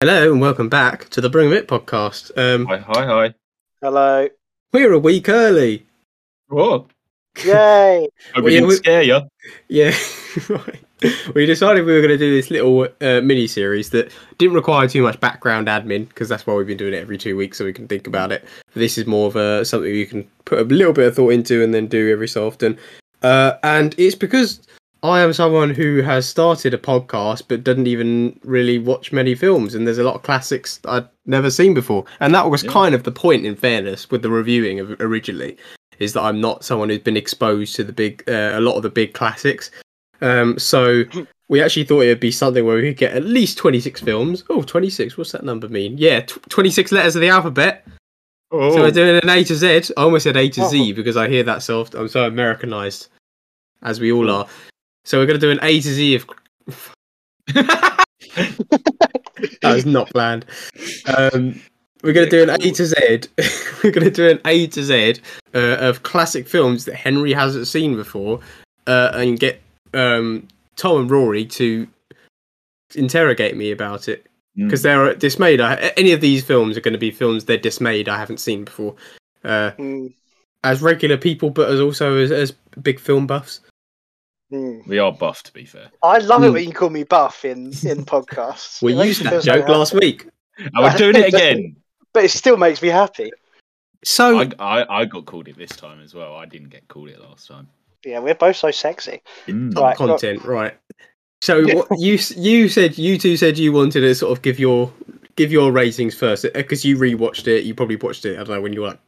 Hello and welcome back to the Bring 'em It podcast. Um, Hi, hi, hi. Hello. we're a week early. What? Yay. Hope Well, we yeah, didn't we- scare you. Yeah, right. We decided we were going to do this little uh, mini series that didn't require too much background admin because that's why we've been doing it every two weeks so we can think about it. This is more of a, something you can put a little bit of thought into and then do every so often. Uh, and it's because I am someone who has started a podcast but doesn't even really watch many films, and there's a lot of classics I'd never seen before. And that was Yeah. kind of the point, in fairness, with the reviewing of originally, is that I'm not someone who's been exposed to the big, uh, a lot of the big classics. Um, so we actually thought it would be something where we could get at least 26 films. Oh, 26, what's that number mean? Yeah, tw 26 letters of the alphabet. Oh, So we're doing an A to Z. I almost said A to Oh. Z because I hear that so often. I'm so Americanized, as we all are. So we're going to do an A to Z of. that was not planned. Um, we're going to do an A to Z. we're going to do an A to Z uh, of classic films that Henry hasn't seen before, uh, and get um, Tom and Rory to interrogate me about it Mm. because they're dismayed. I, any of these films are going to be films they're dismayed I haven't seen before, uh, Mm, as regular people, but as also as, as big film buffs. Mm. we are buff, to be fair. I love it Mm. when you call me buff in, in podcasts. We It used that feel so joke last week. And we're doing it again. But it still makes me happy. So I, I, I got called it this time as well. I didn't get called it last time. Yeah, we're both so sexy. Mm. Right. content, right? So what you you said you two said you wanted to sort of give your give your ratings first because you rewatched it. You probably watched it. I don't know when you were like.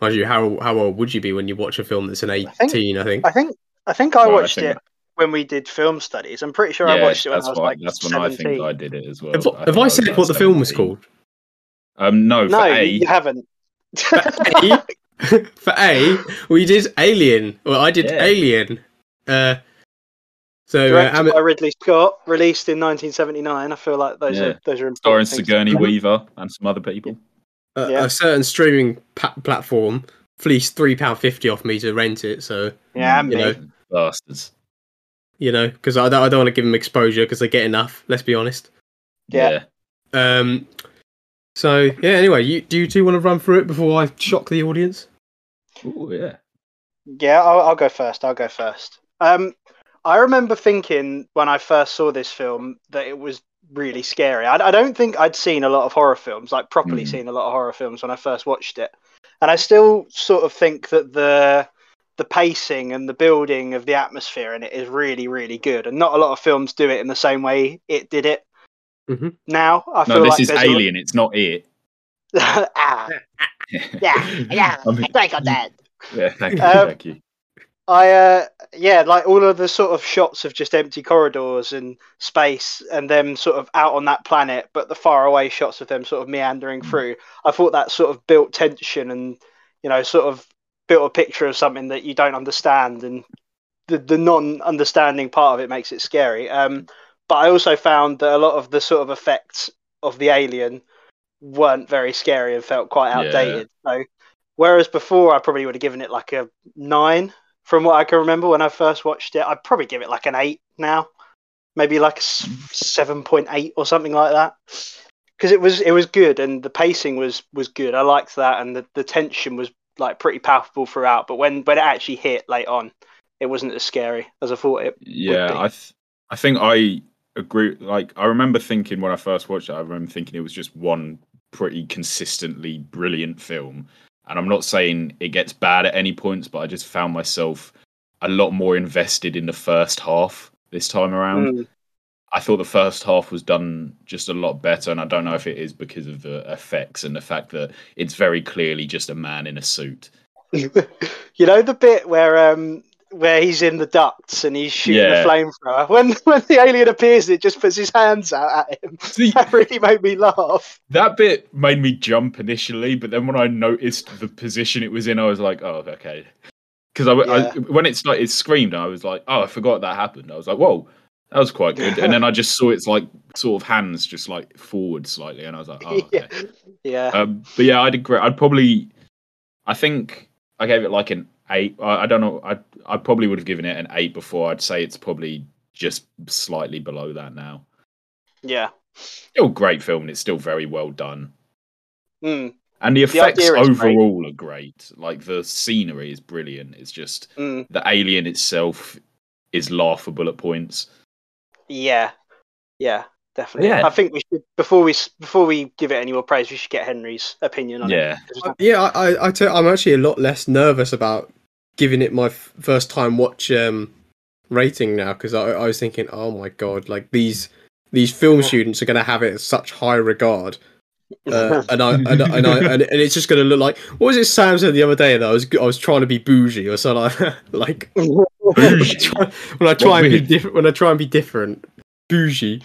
Mind you, how how old would you be when you watch a film that's an eighteen? I think. I think I think I think I watched think- it when we did film studies. I'm pretty sure I watched it when that's I was what- like That's when I think I did it as well. Have, I have think I said about what the film was called? Um, no, No, for you, A. you haven't. For A, for A, we did Alien. Well, I did Yeah. Alien. Uh, so uh, Directed Am- by Ridley Scott, released in 1979. I feel like those Yeah. are those are Starring important things to Sigourney remember. Weaver and some other people. a, Yeah. a certain streaming pa- platform fleeced three pound fifty off me to rent it. So Yeah, You me. know. Bastards. you know, because I don't, I don't want to give them exposure because they get enough. Let's be honest. Yeah. Um. So yeah. Anyway, you do you two want to run through it before I shock the audience? Ooh, yeah. Yeah, I'll, I'll go first. I'll go first. Um, I remember thinking when I first saw this film that it was really scary. I, I don't think I'd seen a lot of horror films, like properly Hmm. seen a lot of horror films when I first watched it, and I still sort of think that the the pacing and the building of the atmosphere in it is really, really good. And not a lot of films do it in the same way it did it. Mhm. Now I feel No, this like is there's a- Alien. It's not it. ah, yeah, yeah. I mean- Thank God, Dad. Yeah, thank you. Um, thank you. I uh yeah, like all of the sort of shots of just empty corridors and space and them sort of out on that planet, but the far away shots of them sort of meandering through. I thought that sort of built tension and you know, sort of built a picture of something that you don't understand and the the non understanding part of it makes it scary. Um but I also found that a lot of the sort of effects of the alien weren't very scary and felt quite Yeah. outdated. So whereas before I probably would have given it like a nine from what I can remember when I first watched it. I'd probably give it like an eight now, maybe like a seven point eight or something like that. Because it was it was good and the pacing was was good. I liked that and the, the tension was like pretty palpable throughout. But when when it actually hit late on, it wasn't as scary as I thought it. Yeah, be. I th- I think I agree. Like, I remember thinking when I first watched it, I remember thinking it was just one pretty consistently brilliant film. And I'm not saying it gets bad at any points, but I just found myself a lot more invested in the first half this time around. Mm. I thought the first half was done just a lot better, and I don't know if it is because of the effects and the fact that it's very clearly just a man in a suit. you know the bit where um where he's in the ducts and he's shooting Yeah. the flamethrower. When when the alien appears, it just puts his hands out at him. See, That really made me laugh. that bit made me jump initially, but then when I noticed the position it was in, I was like, "Oh, okay." Because I, I- when it started, it screamed, I was like, "Oh, I forgot that happened." I was like, "Whoa, that was quite good." And then I just saw its like sort of hands just like forward slightly, and I was like, "Oh, okay." yeah. Um, but yeah, I'd agree. I'd probably, I think I gave it like an eight. I, I don't know. I I probably would have given it an eight before. I'd say it's probably just slightly below that now. Yeah. Still a great film. And it's still very well done. Mm, And the The effects idea is great. overall are great. Like the scenery is brilliant. It's just mm, the alien itself is laughable at points. Yeah, yeah, definitely. Yeah. I think we should before we before we give it any more praise, we should get Henry's opinion on Yeah. it. Uh, Yeah, I, I, I tell, I'm actually a lot less nervous about giving it my f- first time watch um, rating now because I, I was thinking, oh my god, like these these film students are going to have it in such high regard, uh, and I and, I- and I and, and it's just going to look like what was it Sam said the other day that I was I was trying to be bougie or something like, like when I try, when I try and be different when I try and be different bougie.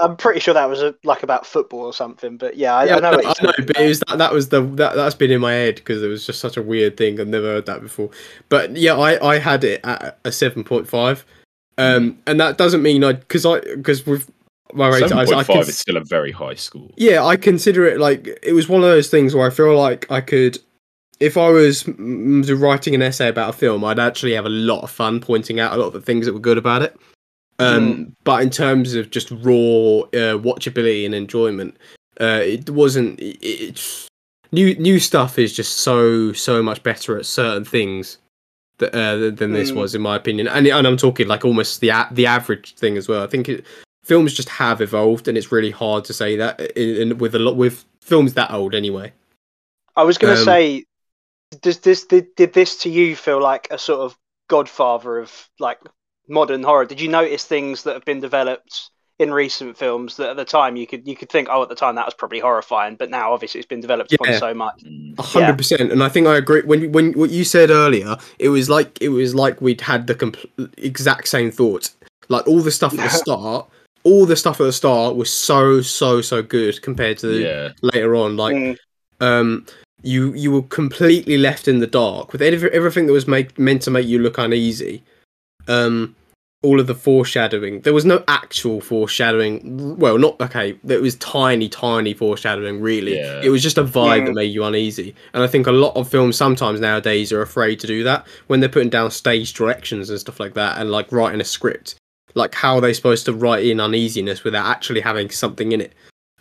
I'm pretty sure that was a, like about football or something, but yeah, I, yeah, I know. what you're I know, talking but it was that, that was the that that's been in my head because it was just such a weird thing. I've never heard that before. But yeah, I I had it at a seven point five, um, and that doesn't mean I because I because with my rating, I, Seven I point cons- is still a very high score. yeah, I consider it like it was one of those things where I feel like I could. If I was mm, writing an essay about a film, I'd actually have a lot of fun pointing out a lot of the things that were good about it. Um, But in terms of just raw uh, watchability and enjoyment, uh, it wasn't. It, it's new new stuff is just so so much better at certain things that, uh, than this Mm. was, in my opinion. And and I'm talking like almost the a- the average thing as well. I think it, films just have evolved, and it's really hard to say that in, in, with a lot with films that old anyway. I was going to Um, say, does this did, did this to you feel like a sort of godfather of like modern horror? Did you notice things that have been developed in recent films that at the time you could you could think, oh, at the time that was probably horrifying, but now obviously it's been developed upon so much. A hundred percent, and I think I agree. When when what you said earlier, it was like it was like we'd had the compl- exact same thoughts. Like all the stuff at the start, all the stuff at the start was so so so good compared to the Yeah. later on. Like Mm, um, you you were completely left in the dark with everything that was make, meant to make you look uneasy. Um, all of the foreshadowing. There was no actual foreshadowing. Well, not okay. There was tiny, tiny foreshadowing. Really, Yeah. it was just a vibe Mm. that made you uneasy. And I think a lot of films sometimes nowadays are afraid to do that when they're putting down stage directions and stuff like that, and like writing a script. Like how are they supposed to write in uneasiness without actually having something in it?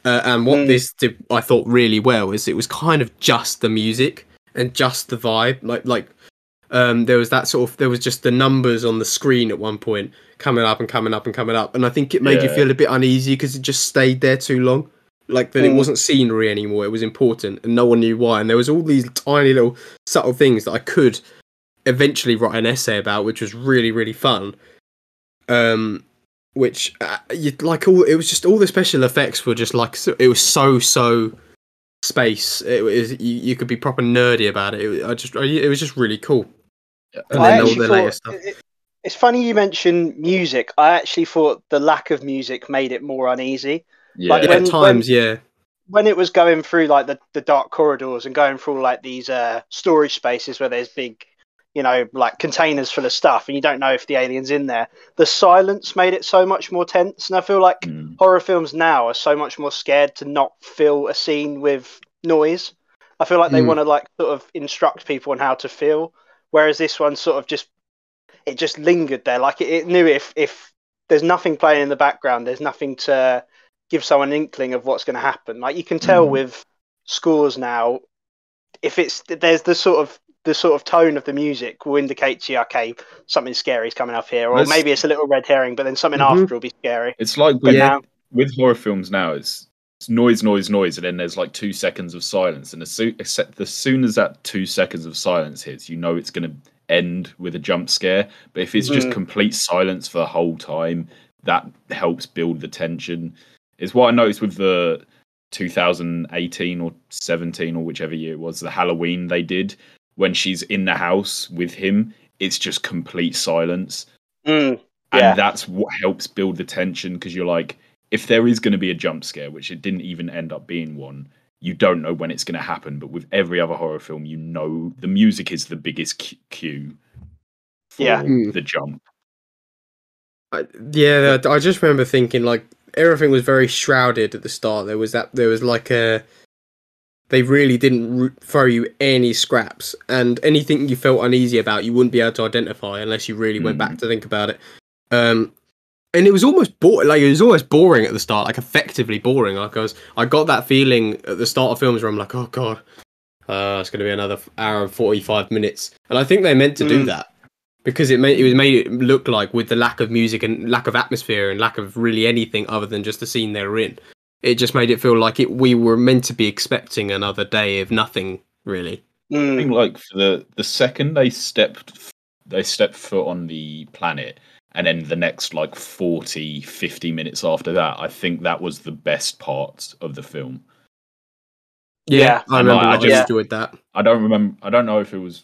Uh, and what Mm. this did, I thought really well is it was kind of just the music and just the vibe. Like like um, there was that sort of there was just the numbers on the screen at one point coming up and coming up and coming up, and I think it made you feel a bit uneasy because it just stayed there too long. Like that, it Mm. wasn't scenery anymore. It was important, and no one knew why. And there was all these tiny little subtle things that I could eventually write an essay about, which was really really fun. Um, which uh, you like all it was just all the special effects were just like so, it was so so space. It was you, you could be proper nerdy about it. it I just it was just really cool. And I then all actually the later stuff. it- It's funny you mentioned music. I actually thought the lack of music made it more uneasy. Yeah. Like Yeah, when- at times, yeah. when it was going through like the, the dark corridors and going through like these uh storage spaces where there's big you know like containers full of stuff and you don't know if the alien's in there the silence made it so much more tense and i feel like Mm. horror films now are so much more scared to not fill a scene with noise i feel like they Mm. want to like sort of instruct people on how to feel whereas this one sort of just it just lingered there like it, it knew if if there's nothing playing in the background there's nothing to give someone an inkling of what's going to happen. Like you can tell Mhm. with scores now, if it's there's the sort of the sort of tone of the music will indicate to you, okay, something scary is coming up here, or Let's- maybe it's a little red herring, but then something Mhm. after will be scary. It's like with, now, with horror films now, it's, it's noise, noise, noise, and then there's like two seconds of silence. And as soon, except as soon as that two seconds of silence hits, you know it's going to end with a jump scare. But if it's just Mhm. complete silence for the whole time, that helps build the tension. Is what I noticed with the 2018 or 17 or whichever year it was, the Halloween they did when she's in the house with him. It's just complete silence Mm, and that's what helps build the tension because you're like if there is going to be a jump scare which it didn't even end up being one you don't know when it's going to happen but with every other horror film you know the music is the biggest cue for Yeah. Mm. the jump I, yeah, I just remember thinking like everything was very shrouded at the start. There was that there was like a they really didn't ro- throw you any scraps, and anything you felt uneasy about, you wouldn't be able to identify unless you really went back Mm. to think about it. Um, and it was almost bo- like it was almost boring at the start, like effectively boring. Like I was, I got that feeling at the start of films where I'm like, oh god, uh, it's going to be another hour and forty five minutes, and I think they meant to do Mm. that because it made it was made it look like with the lack of music and lack of atmosphere and lack of really anything other than just the scene they were in, it just made it feel like it we were meant to be expecting another day of nothing really. I Mm. think like for the the second they stepped they stepped foot on the planet and then the next like 40 50 minutes after that i think that was the best part of the film Yeah. I remember. like, I I just- enjoyed that. i don't remember i don't know if it was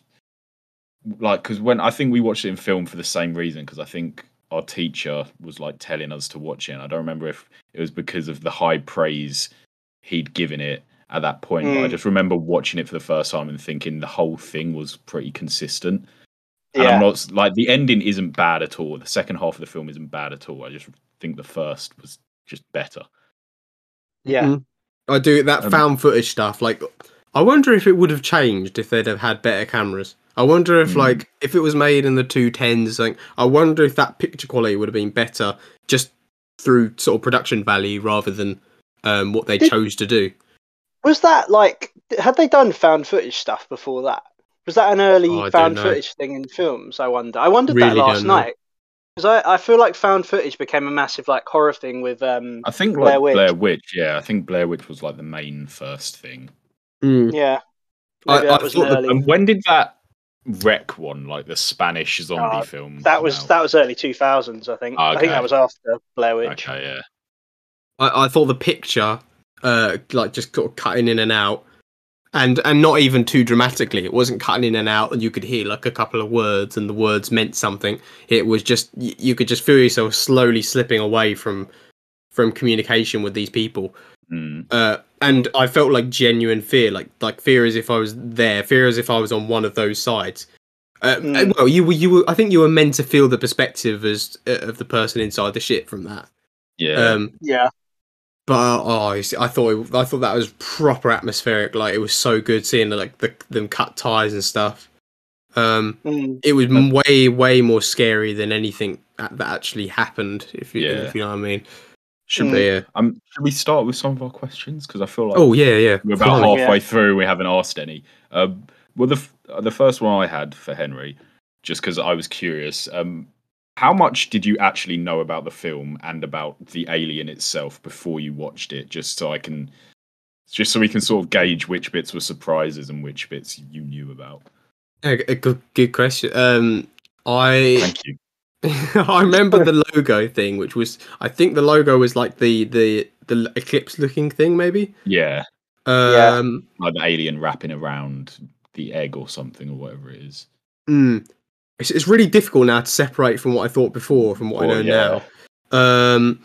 like because when i think we watched it in film for the same reason because i think our teacher was like telling us to watch it and i don't remember if it was because of the high praise he'd given it at that point but i Mm. just remember watching it for the first time and thinking the whole thing was pretty consistent And Yeah. I'm not like the ending isn't bad at all. The second half of the film isn't bad at all. I just think the first was just better. Yeah. Mm. I do that Um, found footage stuff. Like, I wonder if it would have changed if they'd have had better cameras. I wonder if, Mm. like, if it was made in the two tens, like, I wonder if that picture quality would have been better just through sort of production value rather than um, what they Did- chose to do. Was that like had they done found footage stuff before that? Was that an early Oh, found footage thing in films? I wonder. I wondered Really that last night because I, I feel like found footage became a massive like horror thing with um I think Blair like Witch. Blair Witch. Yeah, I think Blair Witch was like the main first thing. Mm. yeah. I- I that was thought an the- early. And when did that REC one, like the Spanish zombie Uh, film? that was out? that was early two thousands. I think. I think that was after Blair Witch. Okay, yeah. I, I thought the picture, uh, like, just sort of cutting in and out. And, and not even too dramatically. It wasn't cutting in and out, and you could hear like a couple of words, and the words meant something. It was just you could just feel yourself slowly slipping away from from communication with these people. Mm. uh, and I felt like genuine fear, like like fear as if I was there, fear as if I was on one of those sides. Uh, Mm. Well, you were you were. I think you were meant to feel the perspective as uh, of the person inside the ship from that. Yeah. Um, Yeah. but oh, you see, I thought it, I thought that was proper atmospheric. Like it was so good seeing like the them cut ties and stuff. Um, Mm. it was way way more scary than anything that, that actually happened. If you Yeah. if you know what I mean. Should, But we, yeah. um, should we start with some of our questions? Because I feel like Oh yeah, yeah. we're about Blimey. halfway Yeah. through. We haven't asked any. Um, well, the f- the first one I had for Henry, just because I was curious. Um, how much did you actually know about the film and about the alien itself before you watched it? Just so I can, just so we can sort of gauge which bits were surprises and which bits you knew about. A, a good good question. Um, I Thank you. I remember the logo thing, which was I think the logo was like the the the eclipse looking thing, maybe. Yeah, Yeah. Um, like the alien wrapping around the egg or something or whatever it is. mm. it's, it's really difficult now to separate from what I thought before from what I know yeah. now. Um,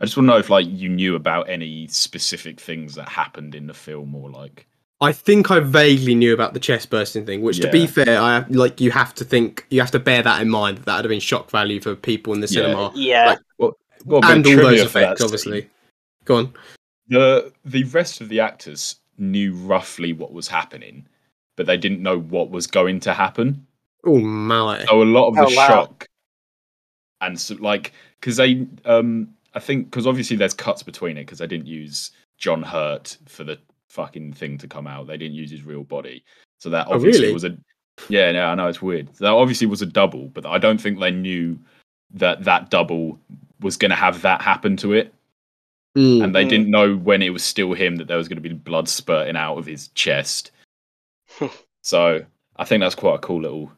I just want to know if like you knew about any specific things that happened in the film or like I think I vaguely knew about the chest bursting thing, which to be fair, I like you have to think you have to bear that in mind that that would have been shock value for people in the Yeah. cinema Yeah. Like, got a and all those for that effects, scene. obviously. Go on. The the rest of the actors knew roughly what was happening, but they didn't know what was going to happen. Oh, mallet. So a lot of the Oh, wow. shock and so, like because they um I think because obviously there's cuts between it because they didn't use John Hurt for the fucking thing to come out. They didn't use his real body, so that Oh, obviously really? was a yeah. No, I know it's weird. That obviously was a double, but I don't think they knew that that double was going to have that happen to it Mm. and they Mm. didn't know when it was still him that there was going to be blood spurting out of his chest. so I think that's quite a cool little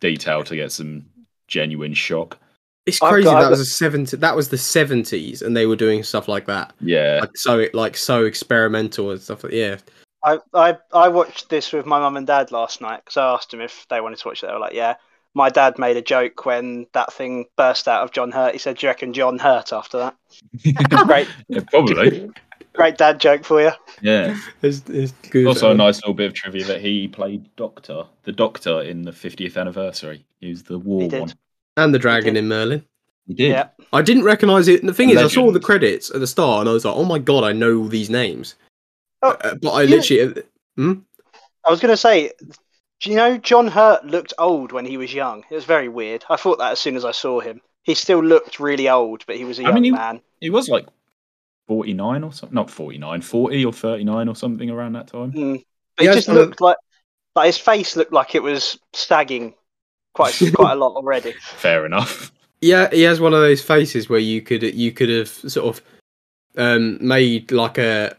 detail to get some genuine shock. It's crazy got- that got- was a seventy. That was the seventies, and they were doing stuff like that, Yeah, like so, like so experimental and stuff. Like, yeah, I, I I watched this with my mum and dad last night because I asked them if they wanted to watch it. They were like, "Yeah." My dad made a joke when that thing burst out of John Hurt. He said, "Do you reckon John hurt after that?" Great, Yeah, probably. great dad joke for you. Yeah. it's, it's good. Also, a nice little bit of trivia that he played Doctor, the Doctor, in the 50th anniversary. He was the war He did. one. And the dragon in Merlin. He did. Yeah. I didn't recognize it. And the thing is, I saw the credits at the start, and I was like, "Oh my god, I know all these names." Oh, Uh, but I you- literally, hmm? I was going to say, do you know John Hurt looked old when he was young? It was very weird. I thought that as soon as I saw him. he still looked really old, but he was a I young mean, he- man. He was like 49 or something. Not 49, 40 or 39 or something around that time. Mm. But He he just one of- looked like like his face looked like it was sagging quite quite a lot already. Fair enough. Yeah, he has one of those faces where you could you could have sort of um made like a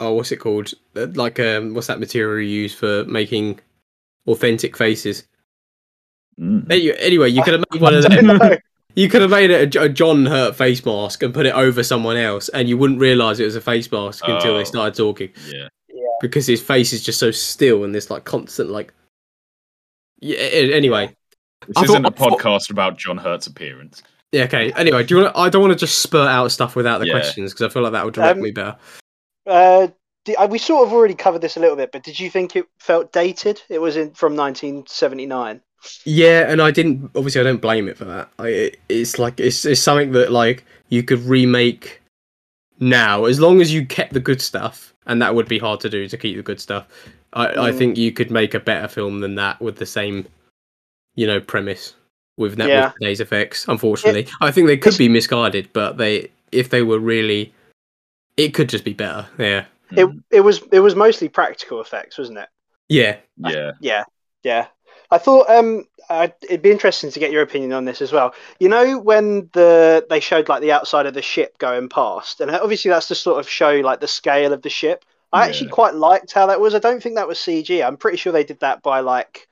oh what's it called Uh, like um what's that material you use for making authentic faces. Mm. Anyway, anyway you could have made one of them. You could have made it a John Hurt face mask and put it over someone else, and you wouldn't realize it was a face mask until Oh. they started talking Yeah. because his face is just so still and this like constant like. Yeah. Anyway, This I isn't thought- a I thought- podcast about John Hurt's appearance. yeah. Okay. Anyway, do you want? I don't want to just spurt out stuff without the Yeah. questions because I feel like that would direct Um, me better. Uh, di- uh, we sort of already covered this a little bit, but did you think it felt dated? It was in from 1979. Yeah, and I didn't. Obviously, I don't blame it for that. I, it, it's like it's it's something that like you could remake now as long as you kept the good stuff, and that would be hard to do to keep the good stuff. I, I Mm. think you could make a better film than that with the same, you know, premise with net Yeah. with today's effects. Unfortunately, I think they could be misguided, but they if they were really, it could just be better. Yeah, It Mm. it was it was mostly practical effects, wasn't it? yeah, Yeah. Yeah, yeah. I thought um i it'd be interesting to get your opinion on this as well. You know when the they showed like the outside of the ship going past, and obviously that's to sort of show like the scale of the ship. I actually quite liked how that was. I don't think that was CG. I'm pretty sure they did that by like,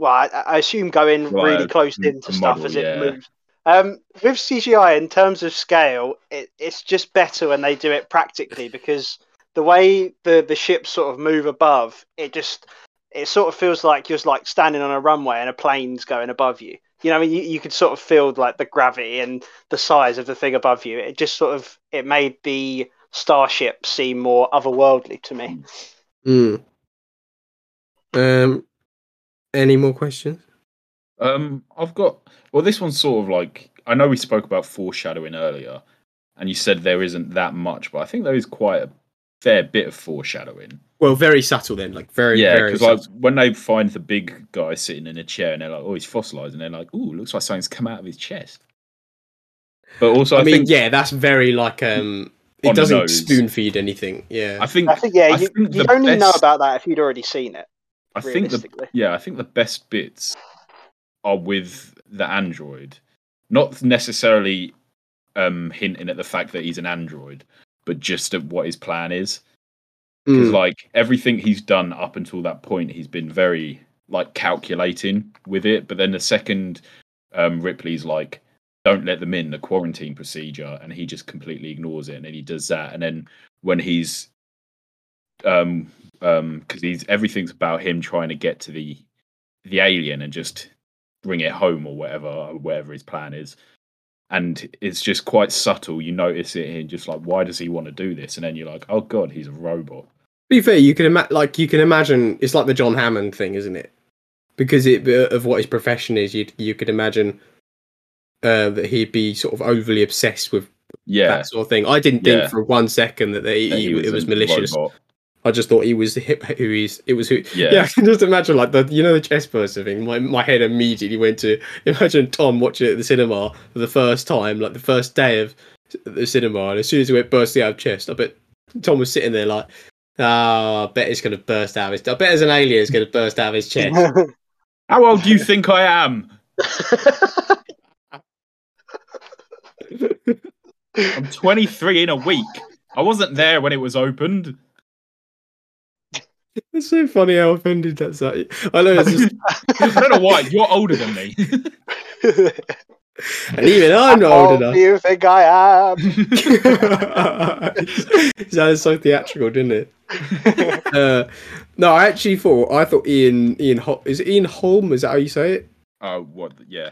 well, I, I assume going Right, really close a- into a stuff model, as it yeah. moves. Um, with CGI, in terms of scale, it, it's just better when they do it practically because the way the the ships sort of move above, it just it sort of feels like you're like standing on a runway and a plane's going above you. You know, I mean, you, you could sort of feel like the gravity and the size of the thing above you. It just sort of it made the starship seem more otherworldly to me. mm. Um, any more questions? Um, I've got. Well, this one's sort of like. I know we spoke about foreshadowing earlier, and you said there isn't that much, but I think there is quite a fair bit of foreshadowing. Well, very subtle then, like very, yeah, because like when they find the big guy sitting in a chair, and they're like, "Oh, he's fossilized," and they're like, "Oh, looks like something's come out of his chest." But also, I, I mean, think yeah, that's very like um, it doesn't spoon feed anything. Yeah, I think I think yeah, I you, think you'd the only know about that if you'd already seen it. I think the yeah, I think the best bits are with the android, not necessarily um hinting at the fact that he's an android, but just at what his plan is. Because Mm. like everything he's done up until that point, he's been very like calculating with it. But then the second um Ripley's like, "Don't let them in," the quarantine procedure, and he just completely ignores it, and then he does that, and then when he's um um because he's everything's about him trying to get to the the alien and just bring it home or whatever whatever his plan is and it's just quite subtle you notice it and just like why does he want to do this and then you're like oh god he's a robot To be fair, you can ima- like you can imagine it's like the John Hammond thing, isn't it? Because it uh, of what his profession is, you you could imagine uh, that he'd be sort of overly obsessed with yeah that sort of thing. I didn't Yeah. think for one second that they, that he, it was malicious. robot. I just thought he was hi- who he's. It was who. Yeah. Yeah, I can just imagine like the you know the chest burster thing. My my head immediately went to imagine Tom watching it at the cinema for the first time, like the first day of the cinema, and as soon as it went bursting out of chest, I bet Tom was sitting there like, ah, I bet it's gonna burst out of his. I bet as an alien it's gonna burst out of his chest. how old do you think i am i'm 23 in a week i wasn't there when it was opened it's so funny how offended that's like. I know it's just, i don't know why you're older than me and even I'm not How old old enough. do you think I am? it sounded so theatrical, didn't it? Uh, no, I actually thought I thought Ian Ian Hol- is it Ian Holm? Is that how you say it? oh what yeah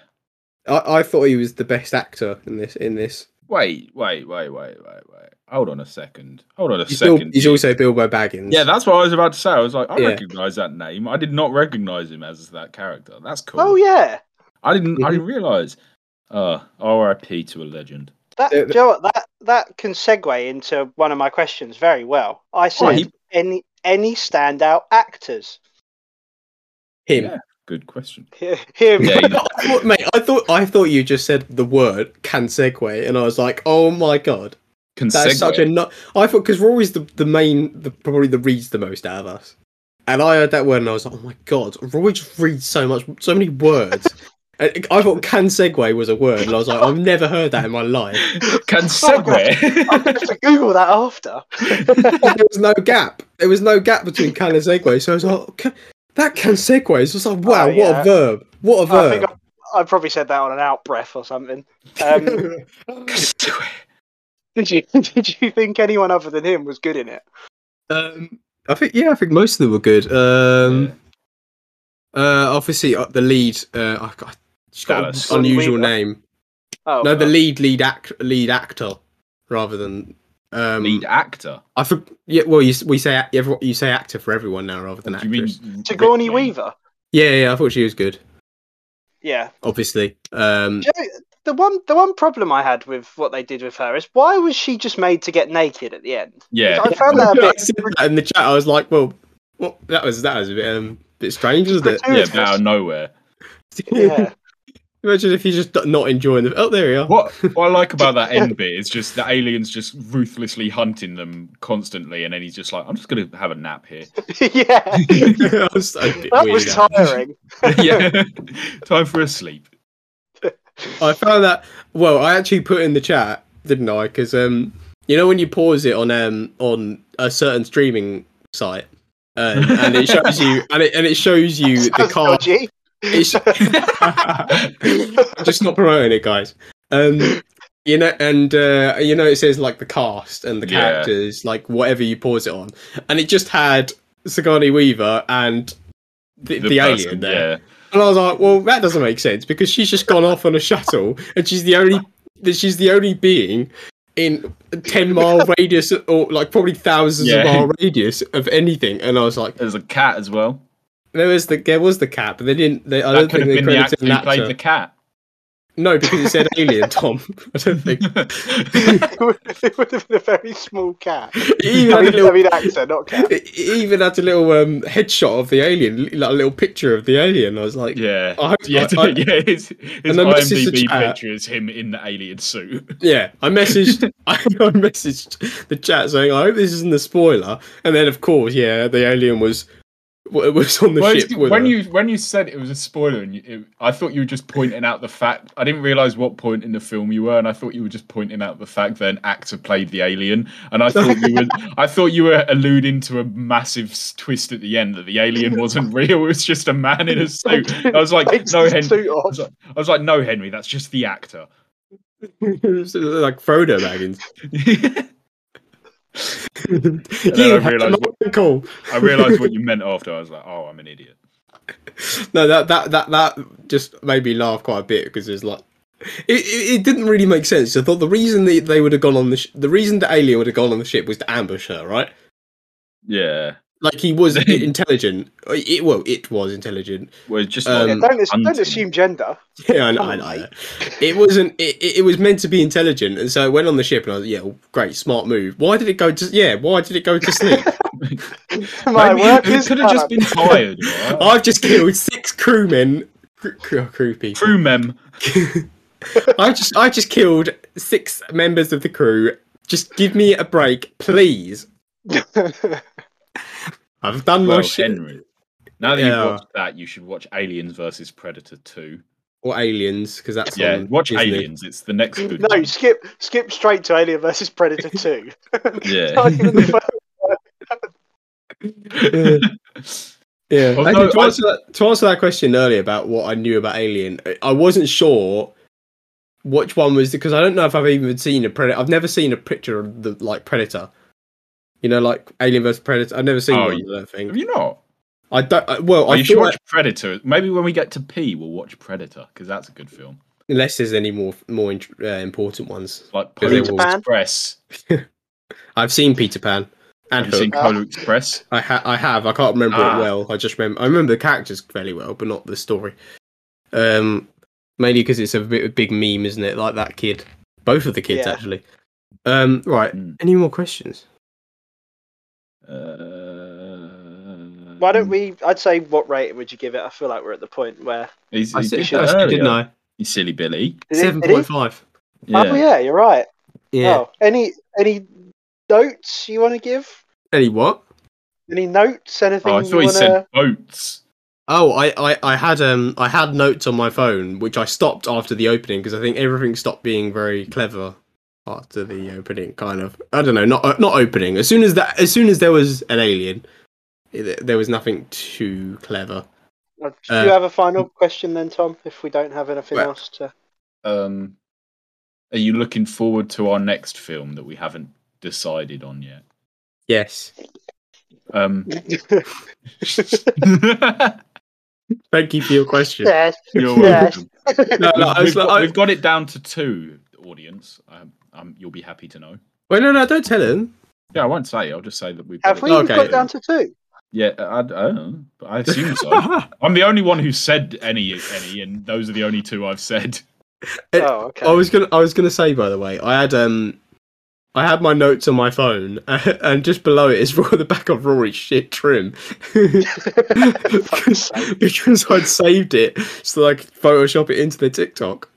I, I thought he was the best actor in this. In this, wait wait wait wait wait wait hold on a second hold on a he's, Bill, second he's also Bilbo Baggins. Yeah, that's what I was about to say. I was like, I Yeah. recognize that name. I did not recognize him as that character. That's cool. oh yeah, I didn't. I Mhm. didn't realize. Uh, R.I.P. to a legend. that Yeah, do you know that that can segue into one of my questions very well. I said Well, he- any any standout actors. him. Yeah. Good question. Here, here Yeah, you- I thought, mate, I thought I thought you just said the word can segue, and I was like, oh my god, Can that's segue. such a no. I thought because Rory's the the main, the probably the reads the most out of us, and I heard that word and I was like, oh my god, Rory just reads so much, so many words. And I thought can segue was a word, and I was like, I've never heard that in my life. Can segue? I'm segue. gonna Google that after. there was no gap. There was no gap between can and segue. So I was like, "Ca- that can segue. It's just like, wow, Oh, what a verb. What a I think verb. I, I probably said that on an out breath or something. Um, did you did you think anyone other than him was good in it? um, I think, yeah, I think most of them were good. Um, uh, obviously, uh, the lead, uh, I got, she's got Dallas. an unusual Weaver. name. Oh, No, the uh, lead, lead act, lead actor, rather than. Um, Lead actor. I for, yeah. Well, you we say ac- you say actor for everyone now rather than Do you mean actress. Sigourney Ripley? Weaver. Yeah, yeah. I thought she was good. Yeah. Obviously. Um, you know, the one the one problem I had with what they did with her is why was she just made to get naked at the end? Yeah. I found that a I bit said that in the chat. I was like, well, what? That was that was a bit um, bit strange, wasn't it? Yeah, but out of nowhere. Yeah. Imagine if you just not enjoying the. Oh, there we are. What what I like about that end bit is just the aliens just ruthlessly hunting them constantly, and then he's just like, "I'm just gonna have a nap here." yeah. that was a bit That weird, was actually. tiring. yeah, time for a sleep. I found that. Well, I actually put in the chat, didn't I? Because um, you know when you pause it on um on a certain streaming site, uh, and it shows you and it and it shows you the Sounds car. dodgy. It's just not promoting it, guys. Um, you know, and uh, you know, it says like the cast and the Yeah. characters, like whatever you pause it on, and it just had Sigourney Weaver and the, the, person, alien there. And I was like, well, that doesn't make sense because she's just gone off on a shuttle and she's the only she's the only being in a 10 mile radius or like probably thousands Yeah. of mile radius of anything. And I was like, There's a cat as well. there was the there was the cat, but they didn't. They, I that don't think they the actor who played the cat. No, because it said alien, Tom. I don't think. it, would, it would have been a very small cat. It even I had a mean, I little. mean actor, not cat. It it even had a little um, headshot of the alien, like a little picture of the alien. I was like, yeah, I hope- yeah, I- I- yeah. His, his I messaged the IMDb chat. picture is him in the alien suit. Yeah, I messaged I, I messaged the chat saying I hope this isn't a spoiler, and then of course, yeah, the alien was w- was on the Well, ship when her. you when you said it was a spoiler, and you, it, I thought you were just pointing out the fact. I didn't realize what point in the film you were, and I thought you were just pointing out the fact that an actor played the alien. And I thought you were I thought you were alluding to a massive twist at the end that the alien wasn't real; it was just a man in a suit. I was like, no, Henry. I was like, I was like, no, Henry, that's just the actor. Like Frodo Baggins. You I realised have cool. I realized what you meant after. I was like, oh, I'm an idiot. No, that that that that just made me laugh quite a bit because it's like it, it, it didn't really make sense. I thought the reason that they would have gone on the sh- the reason the alien would have gone on the ship was to ambush her, right? Yeah. Like he was intelligent. It, well, it was intelligent. Well, just Um, Yeah, don't, don't assume gender. Yeah, I know. I know. It wasn't. It, it it was meant to be intelligent, and so it went on the ship, and I was yeah, well, great, smart move. Why did it go to? Yeah, why did it go to sleep? My Maybe work it is could have just been tired. right? I've just killed six crewmen. Crew, crew, crew people. Crew mem. I just I just killed six members of the crew. Just give me a break, please. I've done my Well, shit. Henry. Now that Yeah. you've watched that, you should watch Aliens versus Predator 2. Or aliens, because that's Yeah, on watch Disney. Aliens. It's the next good no, one. skip skip straight to Alien versus Predator 2. Yeah. Not even the first- Yeah. Although Actually, to, I- answer that, to answer that question earlier about what I knew about Alien, I- I wasn't sure which one was because I don't know if I've even seen a Predator. I've never seen a picture of the like Predator. You know, like Alien vs Predator. I've never seen Oh, one. you- I don't Have you not? I don't. I, well, Oh, I you should thought watch Predator. Maybe when we get to P, we'll watch Predator because that's a good film. unless there's any more more int- uh, important ones. Like Because Polar will- Pan? Express. I've seen Peter Pan and Have you seen Hook. Polar Express? I, ha- I have. I can't remember Ah. it well. I just remember. I remember the characters fairly well, but not the story. Um, mainly because it's a bit of a big meme, isn't it? Like that kid. Both of the kids Yeah. actually. Um, right. Mm. Any more questions? Uh, Why don't we? I'd say, what rating would you give it? I feel like we're at the point where. He's, I said, did I that said, didn't. I? You silly Billy. Did it- Seven did he? point five. Yeah. Oh yeah, you're right. Yeah. Oh, any any notes you want to give? Any what? Any notes? Anything Oh, I you thought want he to? said boats. Oh, I, I, I had um I had notes on my phone which I stopped after the opening because I think everything stopped being very clever after the opening. Kind of, I don't know, not uh, not opening. As soon as that, as soon as there was an alien, it, there was nothing too clever. Do uh, you have a final question then, Tom? If we don't have anything Well- else to. Um, are you looking forward to our next film that we haven't decided on yet? Yes, Um, thank you for your question. yes. you're Yes. No, no, I we've, got, like- I- we've got it down to two, audience. Um, um, you'll be happy to know. Wait, no, no, don't tell him. Yeah, I won't say. I'll just say that we've. Have got we it. Okay. got down to two? Yeah, I, I don't know, but I assume so. I'm the only one who said any, any, and those are the only two I've said. It- Oh, okay. I was gonna I was gonna say by the way, I had um I had my notes on my phone and just below it is the back of Rory's shit trim. fuck's because I'd saved it so I could Photoshop it into the TikTok.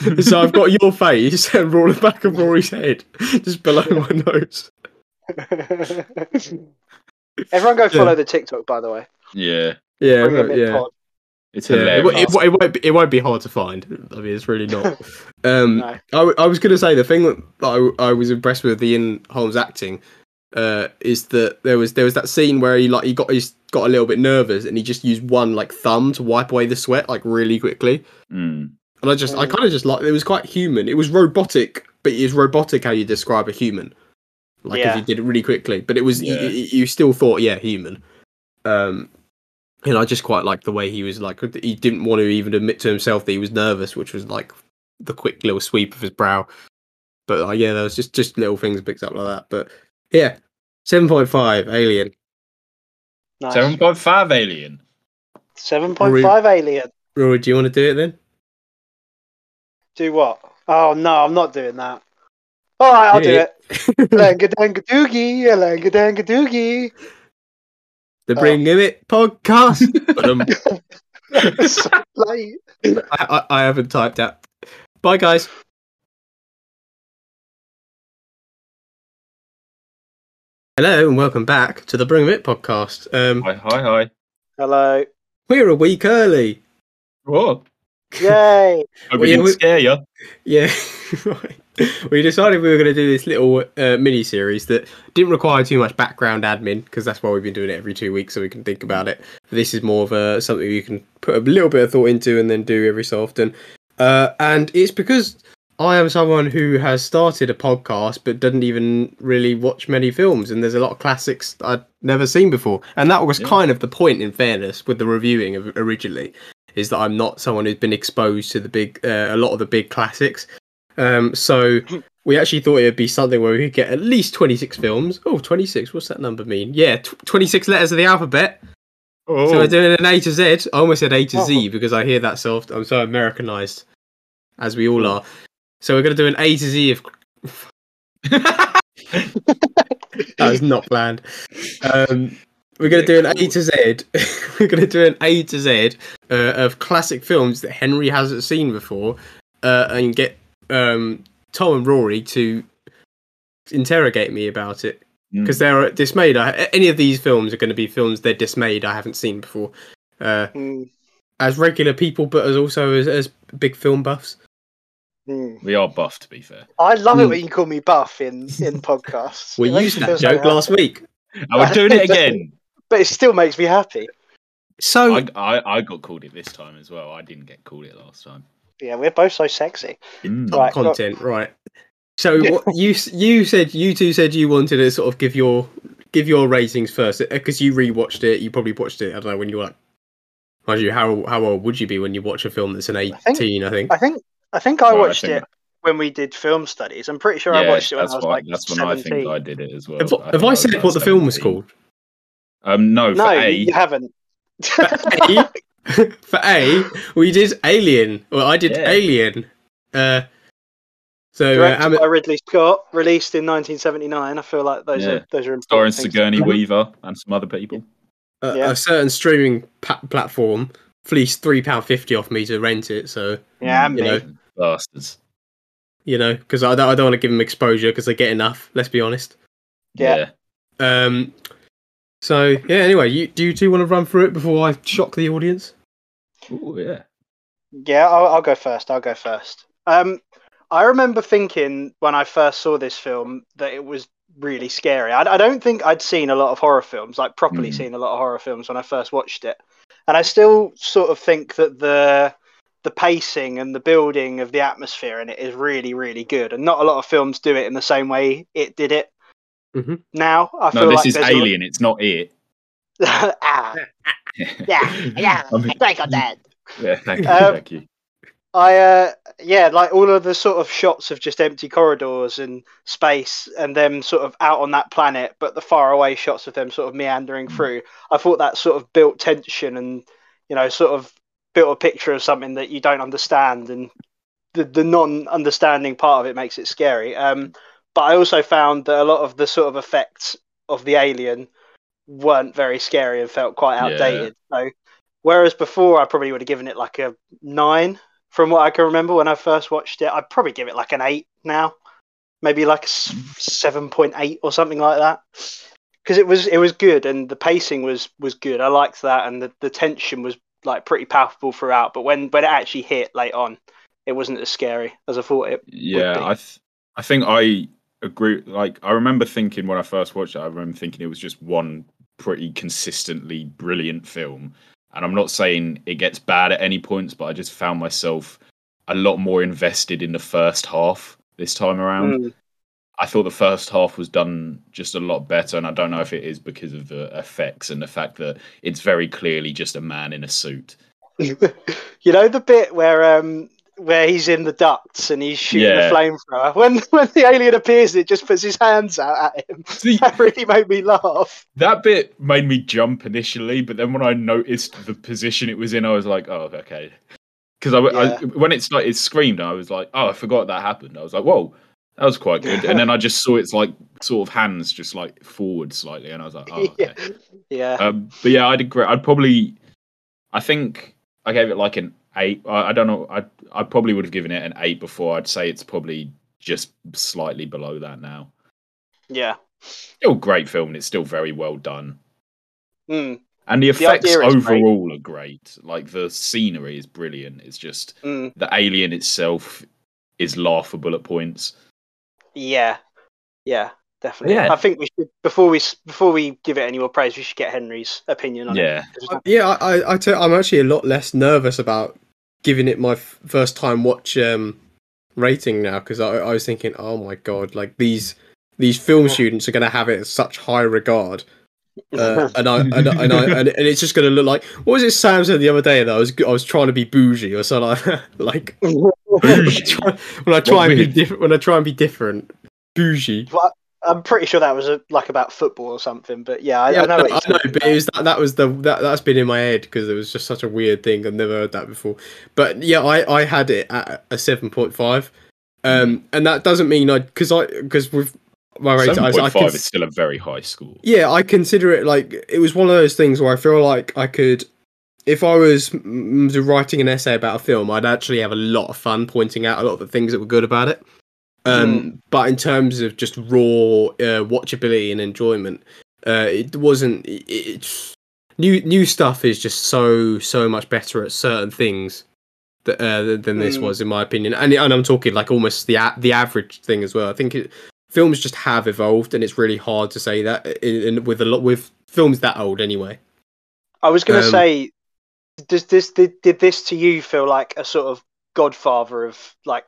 so I've got your face and Rory the back of Rory's head just below my nose. Everyone go Yeah. follow the TikTok, by the way. Yeah, Yeah, Bring it but- yeah. pod. it's Yeah, it, it, it won't be, it won't be hard to find. I mean, it's really not. Um, No. I, w- I was going to say the thing that I, I was impressed with the Ian Holm's acting uh, is that there was there was that scene where he like he got he's got a little bit nervous and he just used one like thumb to wipe away the sweat like really quickly. Mm. And I just I Mm. kind of just like it was quite human. It was robotic, but it is robotic how you describe a human. Like if you did it really quickly, but it was Yeah. you, you still thought yeah human. Um, and I just quite liked the way he was like he didn't want to even admit to himself that he was nervous, which was like the quick little sweep of his brow. But uh, yeah, there was just just little things picked up like that. But yeah, seven point five Alien. Nice. Seven point five Alien. 7.5 Alien. Rory, do you want to do it then? Do what? Oh, no, I'm not doing that. All right, I'll do Yeah. it. Langadanga-doogie, langadanga-doogie. The Oh. Bring It podcast. but um, It's so late. I, I I haven't typed out. Bye guys. Hello and welcome back to the Bring It podcast. Um, Hi, hi, hi. Hello. we're a week early. What? Yay. Well, we yeah, didn't we- scare you. Yeah, right. We decided we were going to do this little uh, mini series that didn't require too much background admin because that's why we've been doing it every two weeks so we can think about it. This is more of a something you can put a little bit of thought into and then do every so often. Uh, and it's because I am someone who has started a podcast but doesn't even really watch many films, and there's a lot of classics I'd never seen before. And that was Yeah. kind of the point, in fairness, with the reviewing of originally, is that I'm not someone who's been exposed to the big, uh, a lot of the big classics. Um, so we actually thought it would be something where we could get at least 26 films. Oh, 26, what's that number mean? Yeah, tw 26 letters of the alphabet. Oh, So we're doing an A to Z. I almost said A to Z Oh. because I hear that so often. I'm so Americanized, as we all are. So we're going to do an A to Z of. that was not planned. Um, we're going to do an A to Z. we're going to do an A to Z uh, of classic films that Henry hasn't seen before, uh, and get um, Tom and Rory to interrogate me about it Mm. because they're dismayed. I, any of these films are going to be films they're dismayed I haven't seen before, uh, Hmm, as regular people, but as also as, as big film buffs. hmm. we are buff, to be fair. I love it Hmm. when you call me buff in, in podcasts. We It used me that joke last week. And we're doing it again. But it still makes me happy. So I, I, I got called it this time as well. I didn't get called it last time. Yeah, we're both so sexy. Mm. Right. content, right? So what, you you said you two said you wanted to sort of give your give your ratings first because you rewatched it. You probably watched it. I don't know when you were like. Mind you, how how old would you be when you watch a film that's an eighteen? I think. I think I think I Well, I watched think- it when we did film studies. I'm pretty sure I watched it when that's I was why- like That's when 17. I think I did it as well. Have, I have I said what the film was called? Um, no, for No, A. you haven't. A, for A, we did Alien. Well, I did Yeah. Alien. Uh, so uh, Directed Am- by Ridley Scott, released in 1979. I feel like those Yeah. are those are Starring important things. Sigourney Weaver and some other people. a, Yeah. a certain streaming pa- platform fleeced three pound fifty off me to rent it. So Yeah, you me. know, Bastards. you know, because I don't, I don't want to give them exposure because they get enough. Let's be honest. Yeah. Um. So yeah. Anyway, you do you two want to run through it before I shock the audience? Oh yeah. Yeah, I'll, I'll go first. I'll go first. Um, I remember thinking when I first saw this film that it was really scary. I, I don't think I'd seen a lot of horror films, like properly Mm. seen a lot of horror films when I first watched it, and I still sort of think that the the pacing and the building of the atmosphere in it is really, really good. And not a lot of films do it in the same way it did it. Mhm. Now I feel No, this like is there's a- Alien. It's not it. ah, yeah, yeah. I mean- I got that. Yeah. Thank you. Um, thank you. I uh yeah, like all of the sort of shots of just empty corridors and space and them sort of out on that planet, but the far away shots of them sort of meandering Mm. through. I thought that sort of built tension and you know, sort of built a picture of something that you don't understand and the, the non understanding part of it makes it scary. Um but I also found that a lot of the sort of effects of the alien weren't very scary and felt quite Yeah. outdated. So whereas before I probably would have given it like a nine from what I can remember when I first watched it. I'd probably give it like an eight now, maybe like a mm. seven point eight or something like that. Because it was it was good and the pacing was was good. I liked that and the, the tension was like pretty palpable throughout. But when when it actually hit late on, it wasn't as scary as I thought it. Yeah. I th- I think I agree. Like I remember thinking when I first watched it, I remember thinking it was just one pretty consistently brilliant film. And I'm not saying it gets bad at any points, but I just found myself a lot more invested in the first half this time around. Mm. I thought the first half was done just a lot better, and I don't know if it is because of the effects and the fact that it's very clearly just a man in a suit. you know the bit where um where he's in the ducts and he's shooting Yeah. the flamethrower. When when the alien appears, it just puts his hands out at him. See, That really made me laugh. that bit made me jump initially, but then when I noticed the position it was in, I was like, "Oh, okay." Because I, I- when it started, it screamed, I was like, "Oh, I forgot that happened." I was like, "Whoa, that was quite good." and then I just saw its like sort of hands just like forward slightly, and I was like, "Oh, okay." yeah. Um, but yeah, I'd agree. I'd probably, I think I gave it like an eight. I, I don't know. I I probably would have given it an eight before. I'd say it's probably just slightly below that now. yeah. Still great film, and it's still very well done. Mm, And the The effects idea is great. overall are great. Like the scenery is brilliant. It's just mm, the alien itself is laughable at points. yeah. Yeah. Definitely. Yeah. I think we should before we before we give it any more praise, we should get Henry's opinion on Yeah. it. Yeah, I, I, I tell, I'm actually a lot less nervous about giving it my f- first time watch um, rating now because I, I was thinking, oh my god, like these these film students are going to have it in such high regard, uh, and I and, I- and I and, and it's just going to look like what was it Sam said the other day that I was I was trying to be bougie or something like like when I try, when I try and be different when I try and be different bougie. I'm pretty sure that was a, like about football or something, but yeah, I, yeah, I know. I what know, you're talking but it was that, that was the that that's been in my head because it was just such a weird thing. I've never heard that before. But yeah, I I had it at a seven point five, um, and that doesn't mean I because I because with my rating, Seven I, I is still a very high score. yeah, I consider it like it was one of those things where I feel like I could. If I was writing an essay about a film, I'd actually have a lot of fun pointing out a lot of the things that were good about it. Um, But in terms of just raw uh, watchability and enjoyment, uh, it wasn't. It, it's new new stuff is just so so much better at certain things that, uh, than this Mm. was, in my opinion. And and I'm talking like almost the a- the average thing as well. I think it, films just have evolved, and it's really hard to say that in, in, with a lot with films that old anyway. I was going to Um, say, does this did, did this to you feel like a sort of godfather of like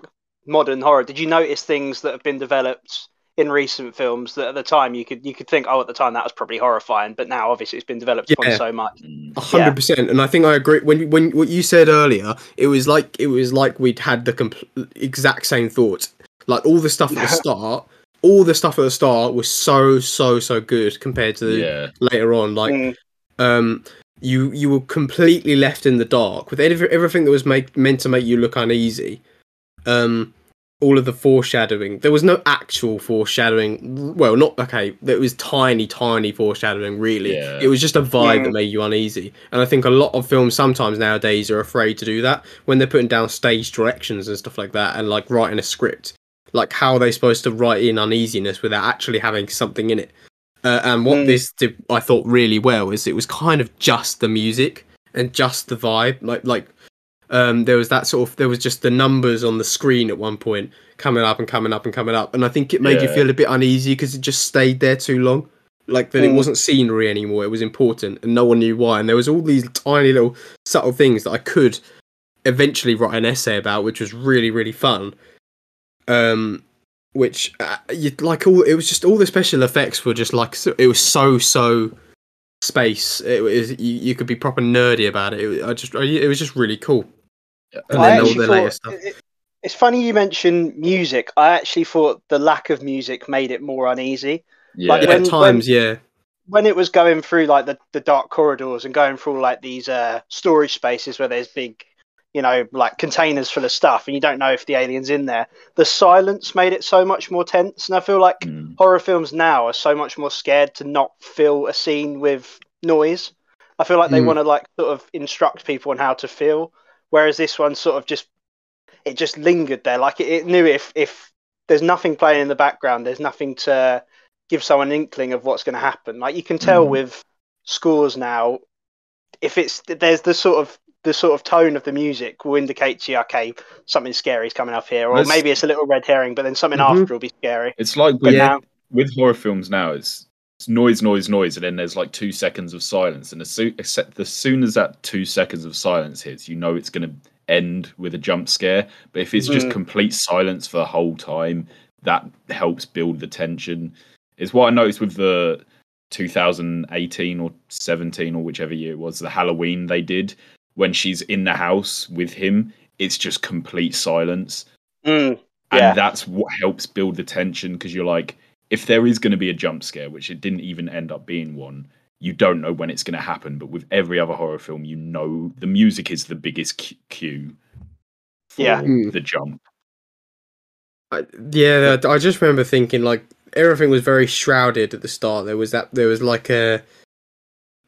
modern horror? Did you notice things that have been developed in recent films that at the time you could you could think, oh, at the time that was probably horrifying, but now obviously it's been developed upon so much. Mm. A hundred percent, and I think I agree. When when what you said earlier, it was like it was like we'd had the compl- exact same thoughts. Like all the stuff at the start, all the stuff at the start was so so so good compared to the Yeah. later on. Like Mm, um, you you were completely left in the dark with every, everything that was make, meant to make you look uneasy. Um, all of the foreshadowing. There was no actual foreshadowing. Well, not okay. There was tiny, tiny foreshadowing. Really, Yeah. it was just a vibe Mm. that made you uneasy. And I think a lot of films sometimes nowadays are afraid to do that when they're putting down stage directions and stuff like that, and like writing a script. Like how are they supposed to write in uneasiness without actually having something in it? Uh, and what Mm. this did, I thought really well, is it was kind of just the music and just the vibe. Like like um, there was that sort of there was just the numbers on the screen at one point coming up and coming up and coming up, and I think it made you feel a bit uneasy because it just stayed there too long. Like that, it Mm. wasn't scenery anymore. It was important, and no one knew why. And there was all these tiny little subtle things that I could eventually write an essay about, which was really really fun. Um, which uh, you like all it was just all the special effects were just like so, it was so so space. It was you, you could be proper nerdy about it. it I just it was just really cool. Thought stuff. it- it's funny you mentioned music. I actually thought the lack of music made it more uneasy. Yeah, Like Yeah, when- at times, yeah. when it was going through like the, the dark corridors and going through like these uh storage spaces where there's big you know like containers full of stuff and you don't know if the alien's in there the silence made it so much more tense and i feel like Mm. horror films now are so much more scared to not fill a scene with noise i feel like they Mm. want to like sort of instruct people on how to feel whereas this one sort of just it just lingered there like it, it knew if if there's nothing playing in the background there's nothing to give someone an inkling of what's going to happen. Like you can tell Mm. with scores now, if it's there's the sort of the sort of tone of the music will indicate to you, okay, something scary is coming up here, or Let's- maybe it's a little red herring, but then something Mhm. after will be scary. It's like with, Yeah. now, with horror films now, it's, it's noise, noise, noise, and then there's like two seconds of silence. And as soon, except as soon as that two seconds of silence hits, you know it's going to end with a jump scare. But if it's just Mhm. complete silence for the whole time, that helps build the tension. It's what I noticed with the 2018 or 17 or whichever year it was, the Halloween they did when she's in the house with him. It's just complete silence Mm, and Yeah. that's what helps build the tension because you're like if there is going to be a jump scare which it didn't even end up being one you don't know when it's going to happen but with every other horror film you know the music is the biggest cue for Yeah. Mm. the jump I, yeah, I I just remember thinking like everything was very shrouded at the start. There was that there was like a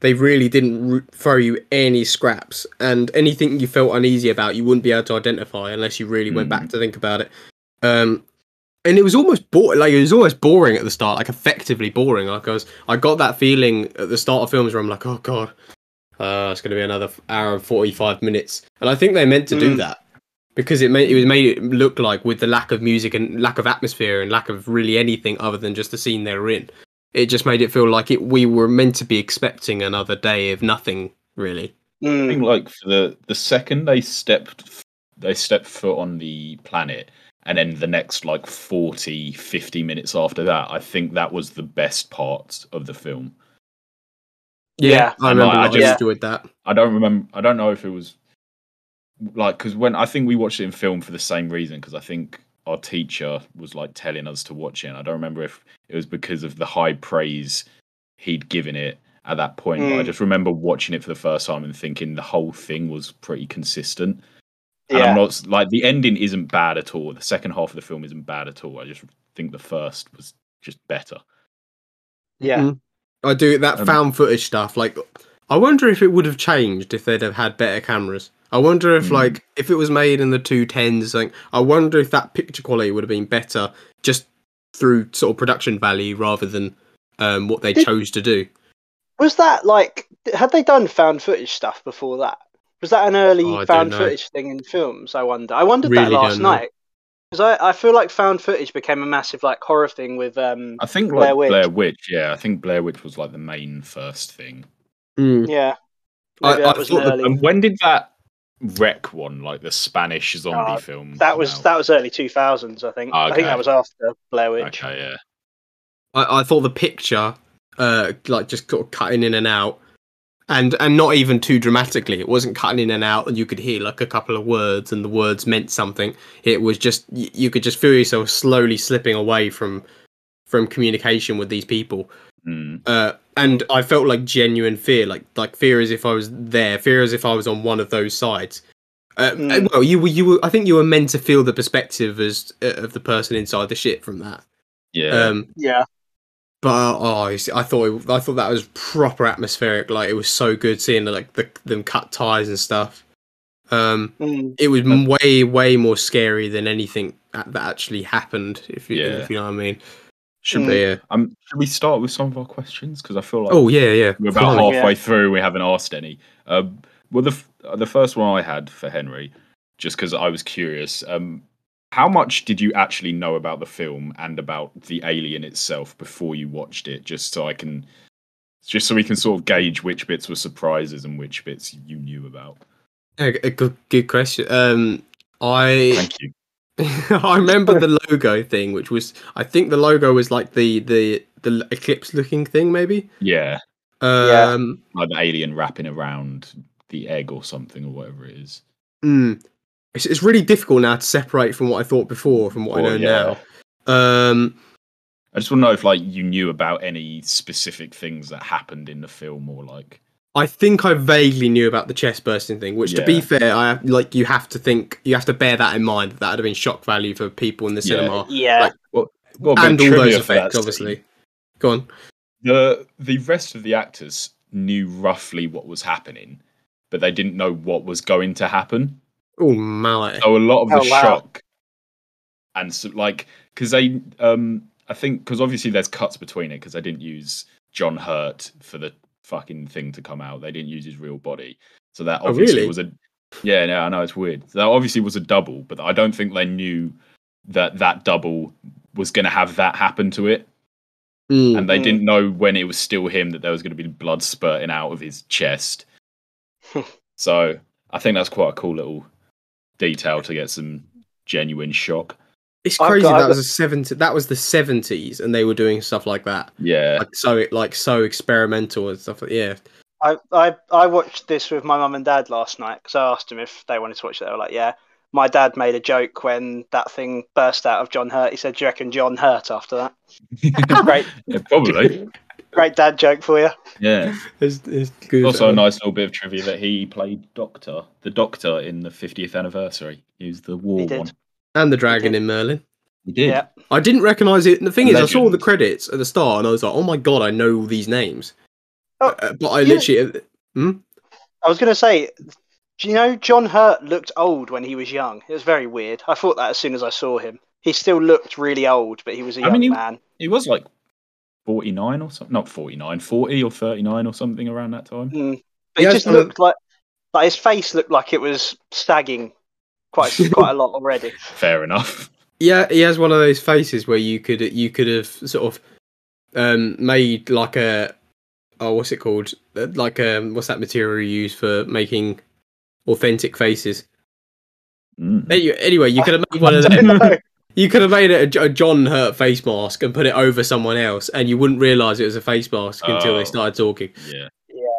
they really didn't ro- throw you any scraps, and anything you felt uneasy about, you wouldn't be able to identify unless you really went back Mm. to think about it. Um, and it was almost boring. Like it was almost boring at the start, like effectively boring. Like I was, I got that feeling at the start of films where I'm like, oh god, uh, it's going to be another hour and forty five minutes, and I think they meant to do Mm. that because it made it was made it look like with the lack of music and lack of atmosphere and lack of really anything other than just the scene they were in, it just made it feel like it we were meant to be expecting another day of nothing really. I mm, think like for the the second they stepped they stepped foot on the planet and then the next like 40 50 minutes after that i think that was the best part of the film Yeah. I remember like, I I just- enjoyed that. I don't remember. I don't know if it was like because when I think we watched it in film for the same reason because I think our teacher was like telling us to watch it. And I don't remember if it was because of the high praise he'd given it at that point. But I Mm. just remember watching it for the first time and thinking the whole thing was pretty consistent. And yeah. I'm not like the ending isn't bad at all. The second half of the film isn't bad at all. I just think the first was just better. yeah. Mm. I do that Um, found footage stuff. Like, I wonder if it would have changed if they'd have had better cameras. I wonder if, Mm. like, if it was made in the two tens, something. I wonder if that picture quality would have been better just through sort of production value rather than um, what they Did- chose to do. Was that like had they done found footage stuff before that? Was that an early Oh, found footage thing in films? I wonder. I wondered Really that last night because I, I feel like found footage became a massive like horror thing with um I think Blair like Witch. Blair Witch. Yeah, I think Blair Witch was like the main first thing. Mm. yeah. I- I that was an thought the- early. And when did that REC one, like the Spanish zombie Uh, film? that was out? that was early two thousands. I think. I think that was after Blair Witch. Okay, yeah. I, I thought the picture, uh, like just sort of cutting in and out, and and not even too dramatically. It wasn't cutting in and out, and you could hear like a couple of words, and the words meant something. It was just you could just feel yourself slowly slipping away from from communication with these people. Mm. Uh, and I felt like genuine fear, like like fear as if I was there, fear as if I was on one of those sides. Uh, Mm. Well, you were you were. I think you were meant to feel the perspective as uh, of the person inside the ship from that. Yeah. Um, Yeah. But oh, you see, I thought it, I thought that was proper atmospheric. Like it was so good seeing like the them cut ties and stuff. Um, Mm. it was m- way way more scary than anything that, that actually happened. If you Yeah. if you know what I mean. should, Mm. But yeah. um, should we start with some of our questions? Because I feel like Oh yeah, yeah. we're about Fine. halfway Yeah. through. We haven't asked any. Um, well, the f- uh, the first one I had for Henry, just because I was curious. Um, how much did you actually know about the film and about the alien itself before you watched it? Just so I can, just so we can sort of gauge which bits were surprises and which bits you knew about. A, good good question. Um, I Thank you. I remember the logo thing, which was I think the logo was like the the the eclipse looking thing, maybe. Yeah, Yeah. Um, like the alien wrapping around the egg or something or whatever it is. mm. It's, it's really difficult now to separate from what I thought before from what I know yeah. now. Um, I just want to know if like you knew about any specific things that happened in the film or like I think I vaguely knew about the chest bursting thing, which, to be fair, I like you have to think you have to bear that in mind. That that would have been shock value for people in the Yeah. cinema, Yeah. Like, got a and all those trivia for that effects, scene. obviously. Go on. The the rest of the actors knew roughly what was happening, but they didn't know what was going to happen. Oh my! So a lot of the Oh, wow. shock and so, like because they um I think because obviously there's cuts between it because they didn't use John Hurt for the fucking thing to come out. They didn't use his real body, so that Oh, obviously really? was a yeah. No, I know it's weird. That obviously was a double, but I don't think they knew that that double was going to have that happen to it, Mm. and they didn't know when it was still him that there was going to be blood spurting out of his chest. so I think that's quite a cool little detail to get some genuine shock. It's crazy got- that was a seventy. That was the seventies, and they were doing stuff like that, Yeah, like so, like so experimental and stuff. Like, yeah, I, I I watched this with my mum and dad last night because I asked them if they wanted to watch it. They were like, "Yeah." My dad made a joke when that thing burst out of John Hurt. He said, "Do you reckon John Hurt after that?" Great, yeah probably. great dad joke for you. Yeah. it's, it's good. Also, a nice little bit of trivia that he played Doctor, the Doctor in the 50th anniversary. He was the war one. and the dragon in Merlin. He did. Yeah. I didn't recognize it. And the thing is, I saw the credits at the start, and I was like, "Oh my god, I know all these names." Oh, Uh, but I yeah. literally, I was going to say, do you know John Hurt looked old when he was young? It was very weird. I thought that as soon as I saw him. He still looked really old, but he was a young mean, he- man. He was like 49 or something. Not 49, 40 or 39 or something around that time. Mm. But He he just one looked like like his face looked like it was sagging quite quite a lot already. Fair enough. yeah, he has one of those faces where you could you could have sort of um made like a oh what's it called like um what's that material you use for making authentic faces. Mm. Anyway, anyway you could have made one of I them. Don't know. You could have made it a, a John Hurt face mask and put it over someone else, and you wouldn't realize it was a face mask until Oh. they started talking Yeah.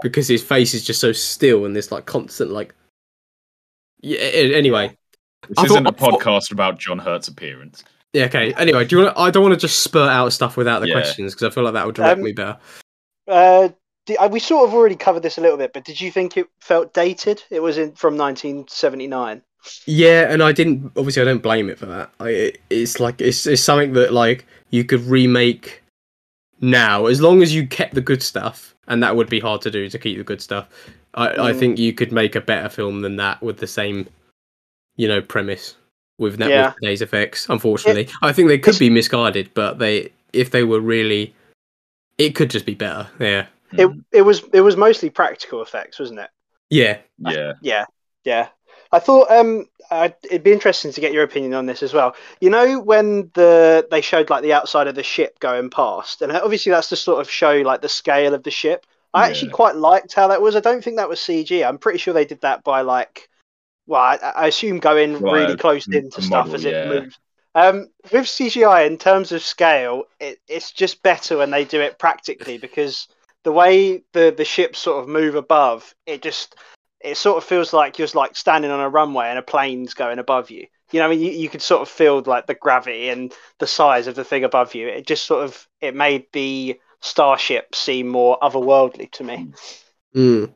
because his face is just so still and this like constant like. Yeah. Anyway, This I isn't thought- a I thought- podcast about John Hurt's appearance. yeah. Okay. Anyway, do you want? I don't want to just spurt out stuff without the Yeah. questions because I feel like that would direct Um, me better. Uh, di- uh, we sort of already covered this a little bit, but did you think it felt dated? It was in from 1979. Yeah, and I didn't. Obviously, I don't blame it for that. I, it, it's like it's it's something that like you could remake now as long as you kept the good stuff, and that would be hard to do to keep the good stuff. I, I Mm. think you could make a better film than that with the same, you know, premise with, net Yeah. today's effects. Unfortunately, I think they could be misguided, but they if they were really, it could just be better. Yeah, It it was it was mostly practical effects, wasn't it? yeah, Yeah. Yeah, yeah. I thought um I'd, it'd be interesting to get your opinion on this as well. You know when the they showed like the outside of the ship going past, and obviously that's to sort of show like the scale of the ship. I actually quite liked how that was. I don't think that was CG. I'm pretty sure they did that by like, well, I, I assume going Right, really close a into stuff model, as it yeah. moves. Um, with CGI in terms of scale, it, it's just better when they do it practically because the way the the ships sort of move above, it just it sort of feels like you're like standing on a runway and a plane's going above you. You know, I mean, you, you could sort of feel like the gravity and the size of the thing above you. It just sort of it made the starship seem more otherworldly to me. Mm.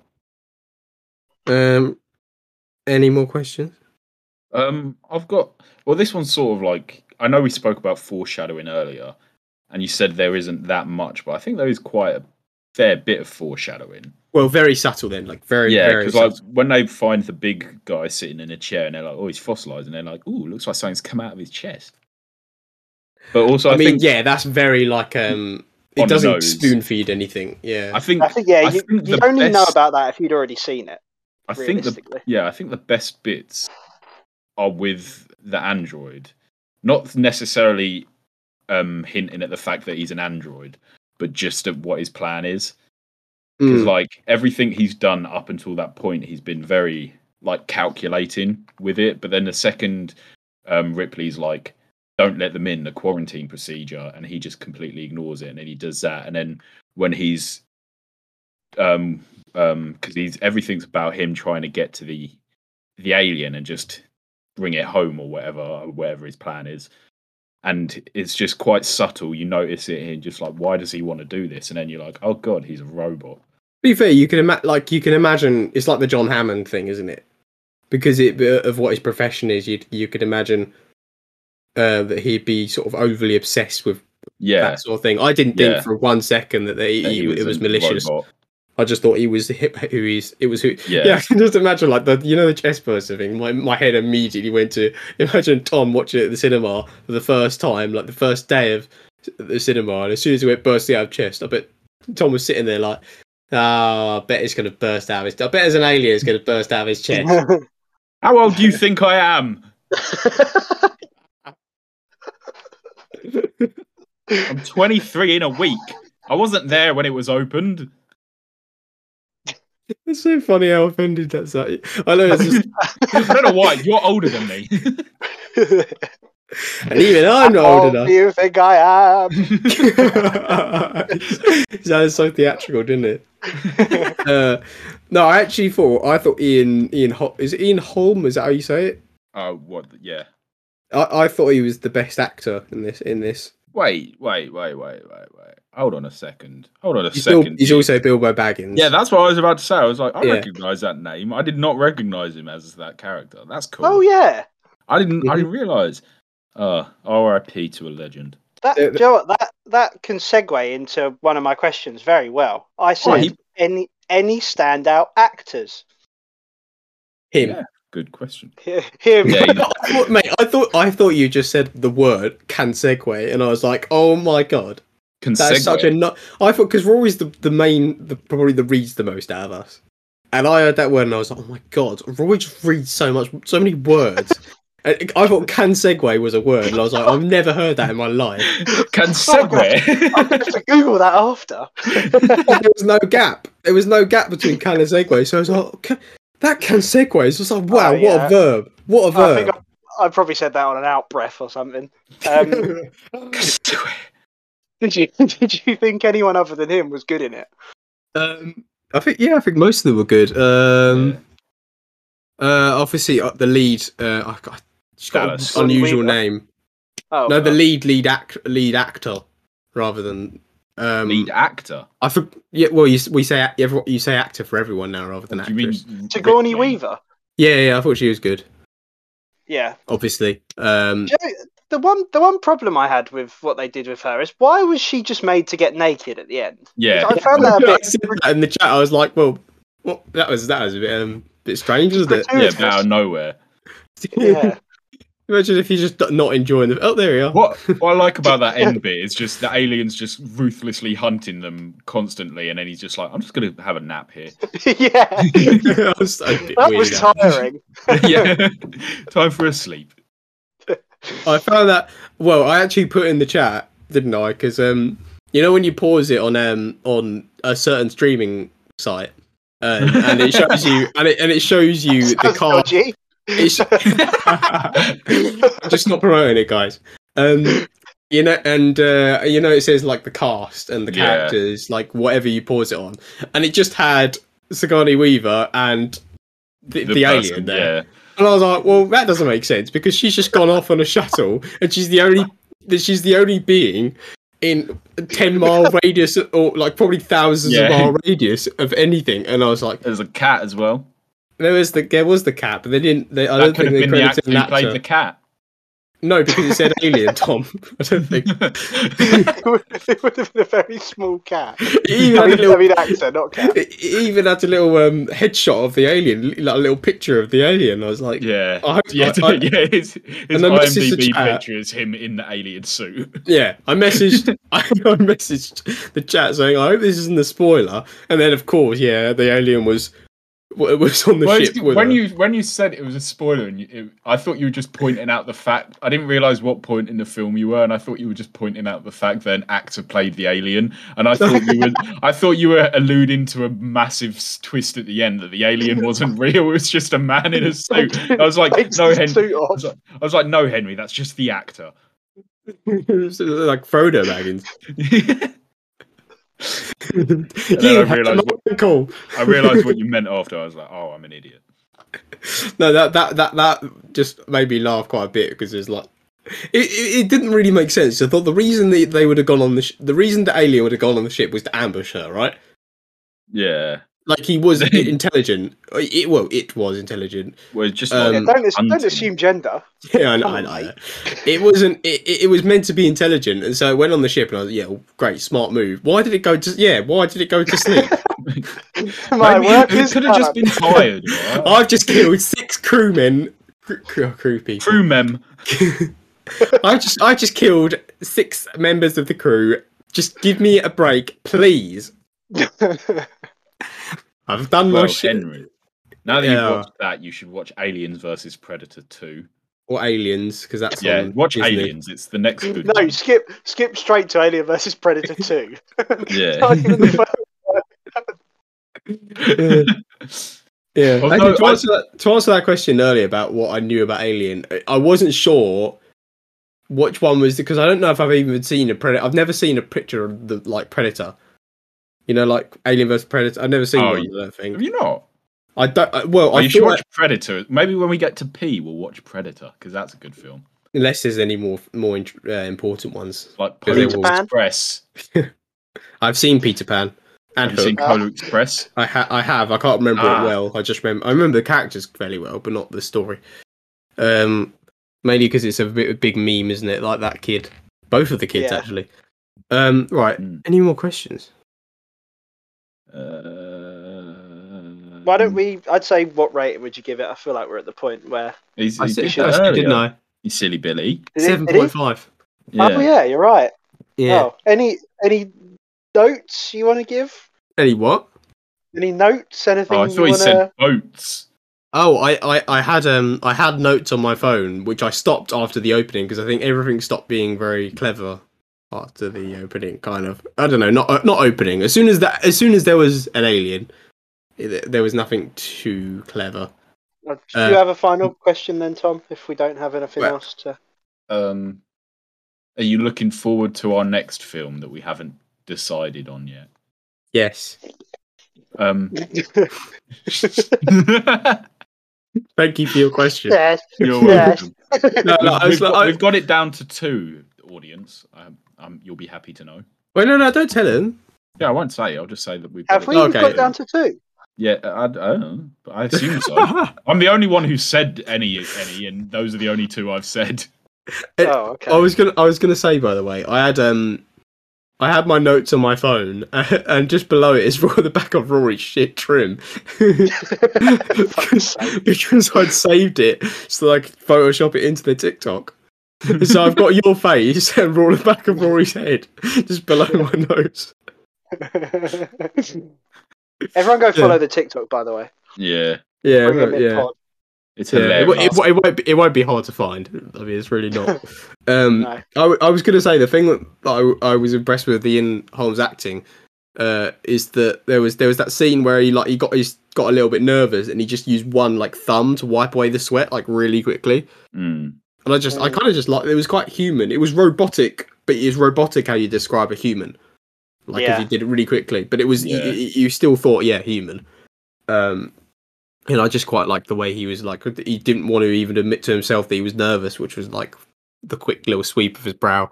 Um. Any more questions? Um, I've got. Well, this one's sort of like I know we spoke about foreshadowing earlier, and you said there isn't that much, but I think there is quite a fair bit of foreshadowing. Well, very subtle then, like very, Yeah, very because like when they find the big guy sitting in a chair and they're like, "Oh, he's fossilized," and they're like, "Oh, looks like something's come out of his chest." But also, I, I, mean, think yeah, that's very like um, it doesn't spoon feed anything. Yeah, I think I think yeah, I you, think you the only know about that if you'd already seen it. I think the yeah, I think the best bits are with the android, not necessarily um hinting at the fact that he's an android, but just at what his plan is. Because Mm. like everything he's done up until that point, he's been very like calculating with it. But then the second um, Ripley's like, "Don't let them in," the quarantine procedure, and he just completely ignores it, and then he does that. And then when he's um um because he's everything's about him trying to get to the the alien and just bring it home or whatever whatever his plan is and it's just quite subtle you notice it and just like why does he want to do this and then you're like oh god he's a robot be fair, you can ima- like you can imagine it's like the John Hammond thing, isn't it? Because it of what his profession is, you you could imagine uh, that he'd be sort of overly obsessed with yeah that sort of thing. I didn't Yeah. think for one second that they, that he, it was malicious. robot. I just thought he was hi- who he's. It was who. Yeah. Yeah, I can just imagine like the you know the chest burster thing. My my head immediately went to imagine Tom watching it at the cinema for the first time, like the first day of the cinema, and as soon as it went bursting out of chest, I bet Tom was sitting there like, oh, I bet it's gonna burst out of his. I bet there's an alien is gonna burst out of his chest. how old do you think i am i'm 23 in a week i wasn't there when it was opened it's so funny how offended that's at. I know it's just, i don't know why you're older than me and even I'm not How old old enough. do you think I am? it sounded so theatrical, didn't it? uh, no, I actually thought I thought Ian Ian Hol- is it Ian Holm? Is that how you say it? oh what yeah I, I thought he was the best actor in this. In this, Wait, wait, wait, wait, wait, wait. Hold on a second. Hold on a he's, Bill, second. he's also Bilbo Baggins. yeah, that's what I was about to say. I was like, I Yeah. recognize that name. I did not recognize him as that character. That's cool. oh yeah, I didn't. I Mhm. didn't realize. Uh, R.I.P. to a legend. that Uh, do you know what, that that can segue into one of my questions very well. I said he- any any standout actors. him. Yeah. Good question. Him. Yeah, he- I thought, mate, I thought I thought you just said the word can segue, and I was like, oh my god, Can that's segue. such a no. I thought because Rory's the the main, the probably the reads the most out of us, and I heard that word and I was like, oh my god, Rory just reads so much, so many words. And I thought can segue was a word, and I was like, I've never heard that in my life. Can I'm segue. gonna have to Google that after. there was no gap. There was no gap between can and segue. So I was like, "Ca- that can segue. It's just like, wow, Oh, what a verb. What a verb. I, I probably said that on an out breath or something. Um, Can segue. did you did you think anyone other than him was good in it? um, I think, yeah, I think most of them were good. Um, uh, obviously, uh, the lead, uh, I got, she's got an unusual Weaver. name. Oh no, the uh, lead, lead act, lead actor, rather than. Um, Lead actor. I think. Yeah, well, you we say ac- everyone- you say actor for everyone now rather than Do you mean actress. Sigourney Weaver. Yeah, yeah, I thought she was good. Yeah. Obviously, um, you know, the one the one problem I had with what they did with her is why was she just made to get naked at the end? Yeah. I found that a bit said that in the chat. I was like, well, what? That was that was a bit um, bit strange, wasn't it? Yeah, out of nowhere. Yeah. Imagine if you're just not enjoying the. Oh, there we are. What what I like about that end bit is just the aliens just ruthlessly hunting them constantly, and then he's just like, "I'm just gonna have a nap here." yeah. that was so bit That weird. was tiring. yeah, time for a sleep. I found that. Well, I actually put in the chat, didn't I? Because um, you know when you pause it on um on a certain streaming site, uh, and it shows you and it and it shows you the Sounds car. dodgy. It's, just not promoting it, guys. Um, you know, and uh, you know, it says like the cast and the Yeah. characters, like whatever you pause it on, and it just had Sigourney Weaver and the, the, person, alien there, Yeah, and I was like, well, that doesn't make sense because she's just gone off on a shuttle, and she's the only, she's the only being in a ten mile radius or like probably thousands Yeah. of mile radius of anything, and I was like, there's a cat as well. There was the there was the cat, but they didn't. They, I that don't could think have they been the actor who played the cat. No, because it said alien. Tom, I don't think. it would it would have been a very small cat. It even I had a little I mean actor, not cat. It it even had a little um, headshot of the alien, like a little picture of the alien. I was like, Yeah, I hope- yeah, I- I- yeah. His, his And then the IMDb chat. picture is him in the alien suit. yeah. I messaged, I, I messaged the chat saying, I hope this isn't a spoiler. And then, of course, yeah, the alien was w- was on the Well, ship. when her. you when you said it was a spoiler, and you, it, I thought you were just pointing out the fact. I didn't realize what point in the film you were, and I thought you were just pointing out the fact that an actor played the alien. And I thought you were I thought you were alluding to a massive twist at the end that the alien wasn't real; it was just a man in a suit. I was like, no, Henry. I was, like, I was like, no, Henry, that's just the actor. Uh, like Frodo Baggins. Then I realised my call. I realized what you meant after. I was like, oh, I'm an idiot. No, that that that that just made me laugh quite a bit because it's like it, it, it didn't really make sense. I thought the reason that they would have gone on the sh- the reason the alien would have gone on the ship was to ambush her, right? Yeah. Like he was intelligent. It well, it was intelligent. Well, it's just Um, Yeah, don't, ass- don't assume gender. Yeah, I know. Come I know. It wasn't. It, it it was meant to be intelligent, and so it went on the ship, and I was yeah, great, smart move. Why did it go to yeah? Why did it go to sleep? My Maybe work it is could have just been tired. right? I've just killed six crewmen. Crew, crew, crew people. Crew mem. I just I just killed six members of the crew. Just give me a break, please. I've done my Well, shit. Henry. Now that Yeah. you've watched that, you should watch Aliens versus Predator 2. Or aliens, because that's Yeah, on watch Disney. Aliens. It's the next good no, one. skip skip straight to Alien versus Predator 2. Yeah. Not even the first- Yeah. Although Actually, to, I- answer that, to answer that question earlier about what I knew about Alien, I- I wasn't sure which one was because I don't know if I've even seen a Predator. I've never seen a picture of the like Predator. You know, like Alien vs Predator. I've never seen Oh, one. yeah. I don't. Have you not? I don't. I, well, Oh, I you should thought watch Predator. Maybe when we get to P, we'll watch Predator because that's a good film. unless there's any more more int- uh, important ones. Like Because they Polar will- Pan? Express. I've seen Peter Pan and Have you seen Hook. Polar Express? I, ha- I have. I can't remember Ah. it well. I just remember. I remember the characters fairly well, but not the story. Um, mainly because it's a bit of a big meme, isn't it? Like that kid. Both of the kids, Yeah. actually. Um, right. Mm. Any more questions? Uh, Why don't we? I'd say, what rating would you give it? I feel like we're at the point where. He's, I said, did I that didn't earlier. I? You silly Billy. Did it- Seven did it? point five. Yeah. Oh yeah, you're right. Yeah. Oh, any any notes you want to give? Any what? Any notes? Anything Oh, I thought he want to? said boats. Oh, I, I, I had um I had notes on my phone which I stopped after the opening because I think everything stopped being very clever after the opening. Kind of, I don't know, not uh, not opening. As soon as that, as soon as there was an alien, it, there was nothing too clever. Do uh, you have a final question then, Tom? If we don't have anything Well- else to. Um, are you looking forward to our next film that we haven't decided on yet? Yes. Um, Thank you for your question. yes. you're Yes. welcome. No, no, I was we've, like- got, I- we've got it down to two, audience. Um, um, you'll be happy to know. Wait, no, no, don't tell him. Yeah, I won't say. I'll just say that we've. Have got we. Okay. got down to two? Yeah, I, I don't know, but I assume so. I'm the only one who said any, any, and those are the only two I've said. It- Oh, okay. I was gonna, I was gonna say by the way, I had um, I had my notes on my phone, and just below it is the back of Rory's shit trim, Fuck's because I'd saved it so that I could Photoshop it into the TikTok. So I've got your face and Rory the back of Rory's head just below my nose. Everyone go Yeah. follow the TikTok, by the way. Yeah, Yeah, Bring but- him in yeah. pod. it's Yeah, it, hilarious. wo- it, it won't be, it won't be hard to find. I mean, it's really not. Um, No. I, w- I was going to say the thing that I, I was impressed with the Ian Holm's acting uh, is that there was there was that scene where he like he got he's got a little bit nervous and he just used one like thumb to wipe away the sweat like really quickly. Mm. And I just I kind of just like it was quite human. It was robotic, but it is robotic how you describe a human. Like Yeah. he did it really quickly, but it was Yeah. y- you still thought yeah human. Um, and I just quite liked the way he was like he didn't want to even admit to himself that he was nervous, which was like the quick little sweep of his brow.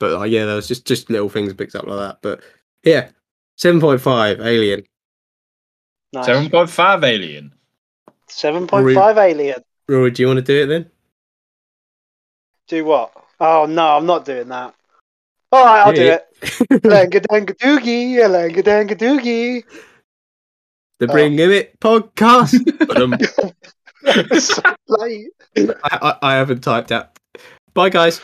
But uh, yeah, there was just just little things picked up like that. But yeah, seven point five Alien. Nice. Seven point five Alien. Seven point five alien. Rory, do you want to do it then? Do what? Oh no, I'm not doing that. All right, I'll do Yeah. it. Langadanga-doogie, langadanga-doogie. The Oh. Bring It podcast. But, It's so late. I, I, I haven't typed out. Bye, guys.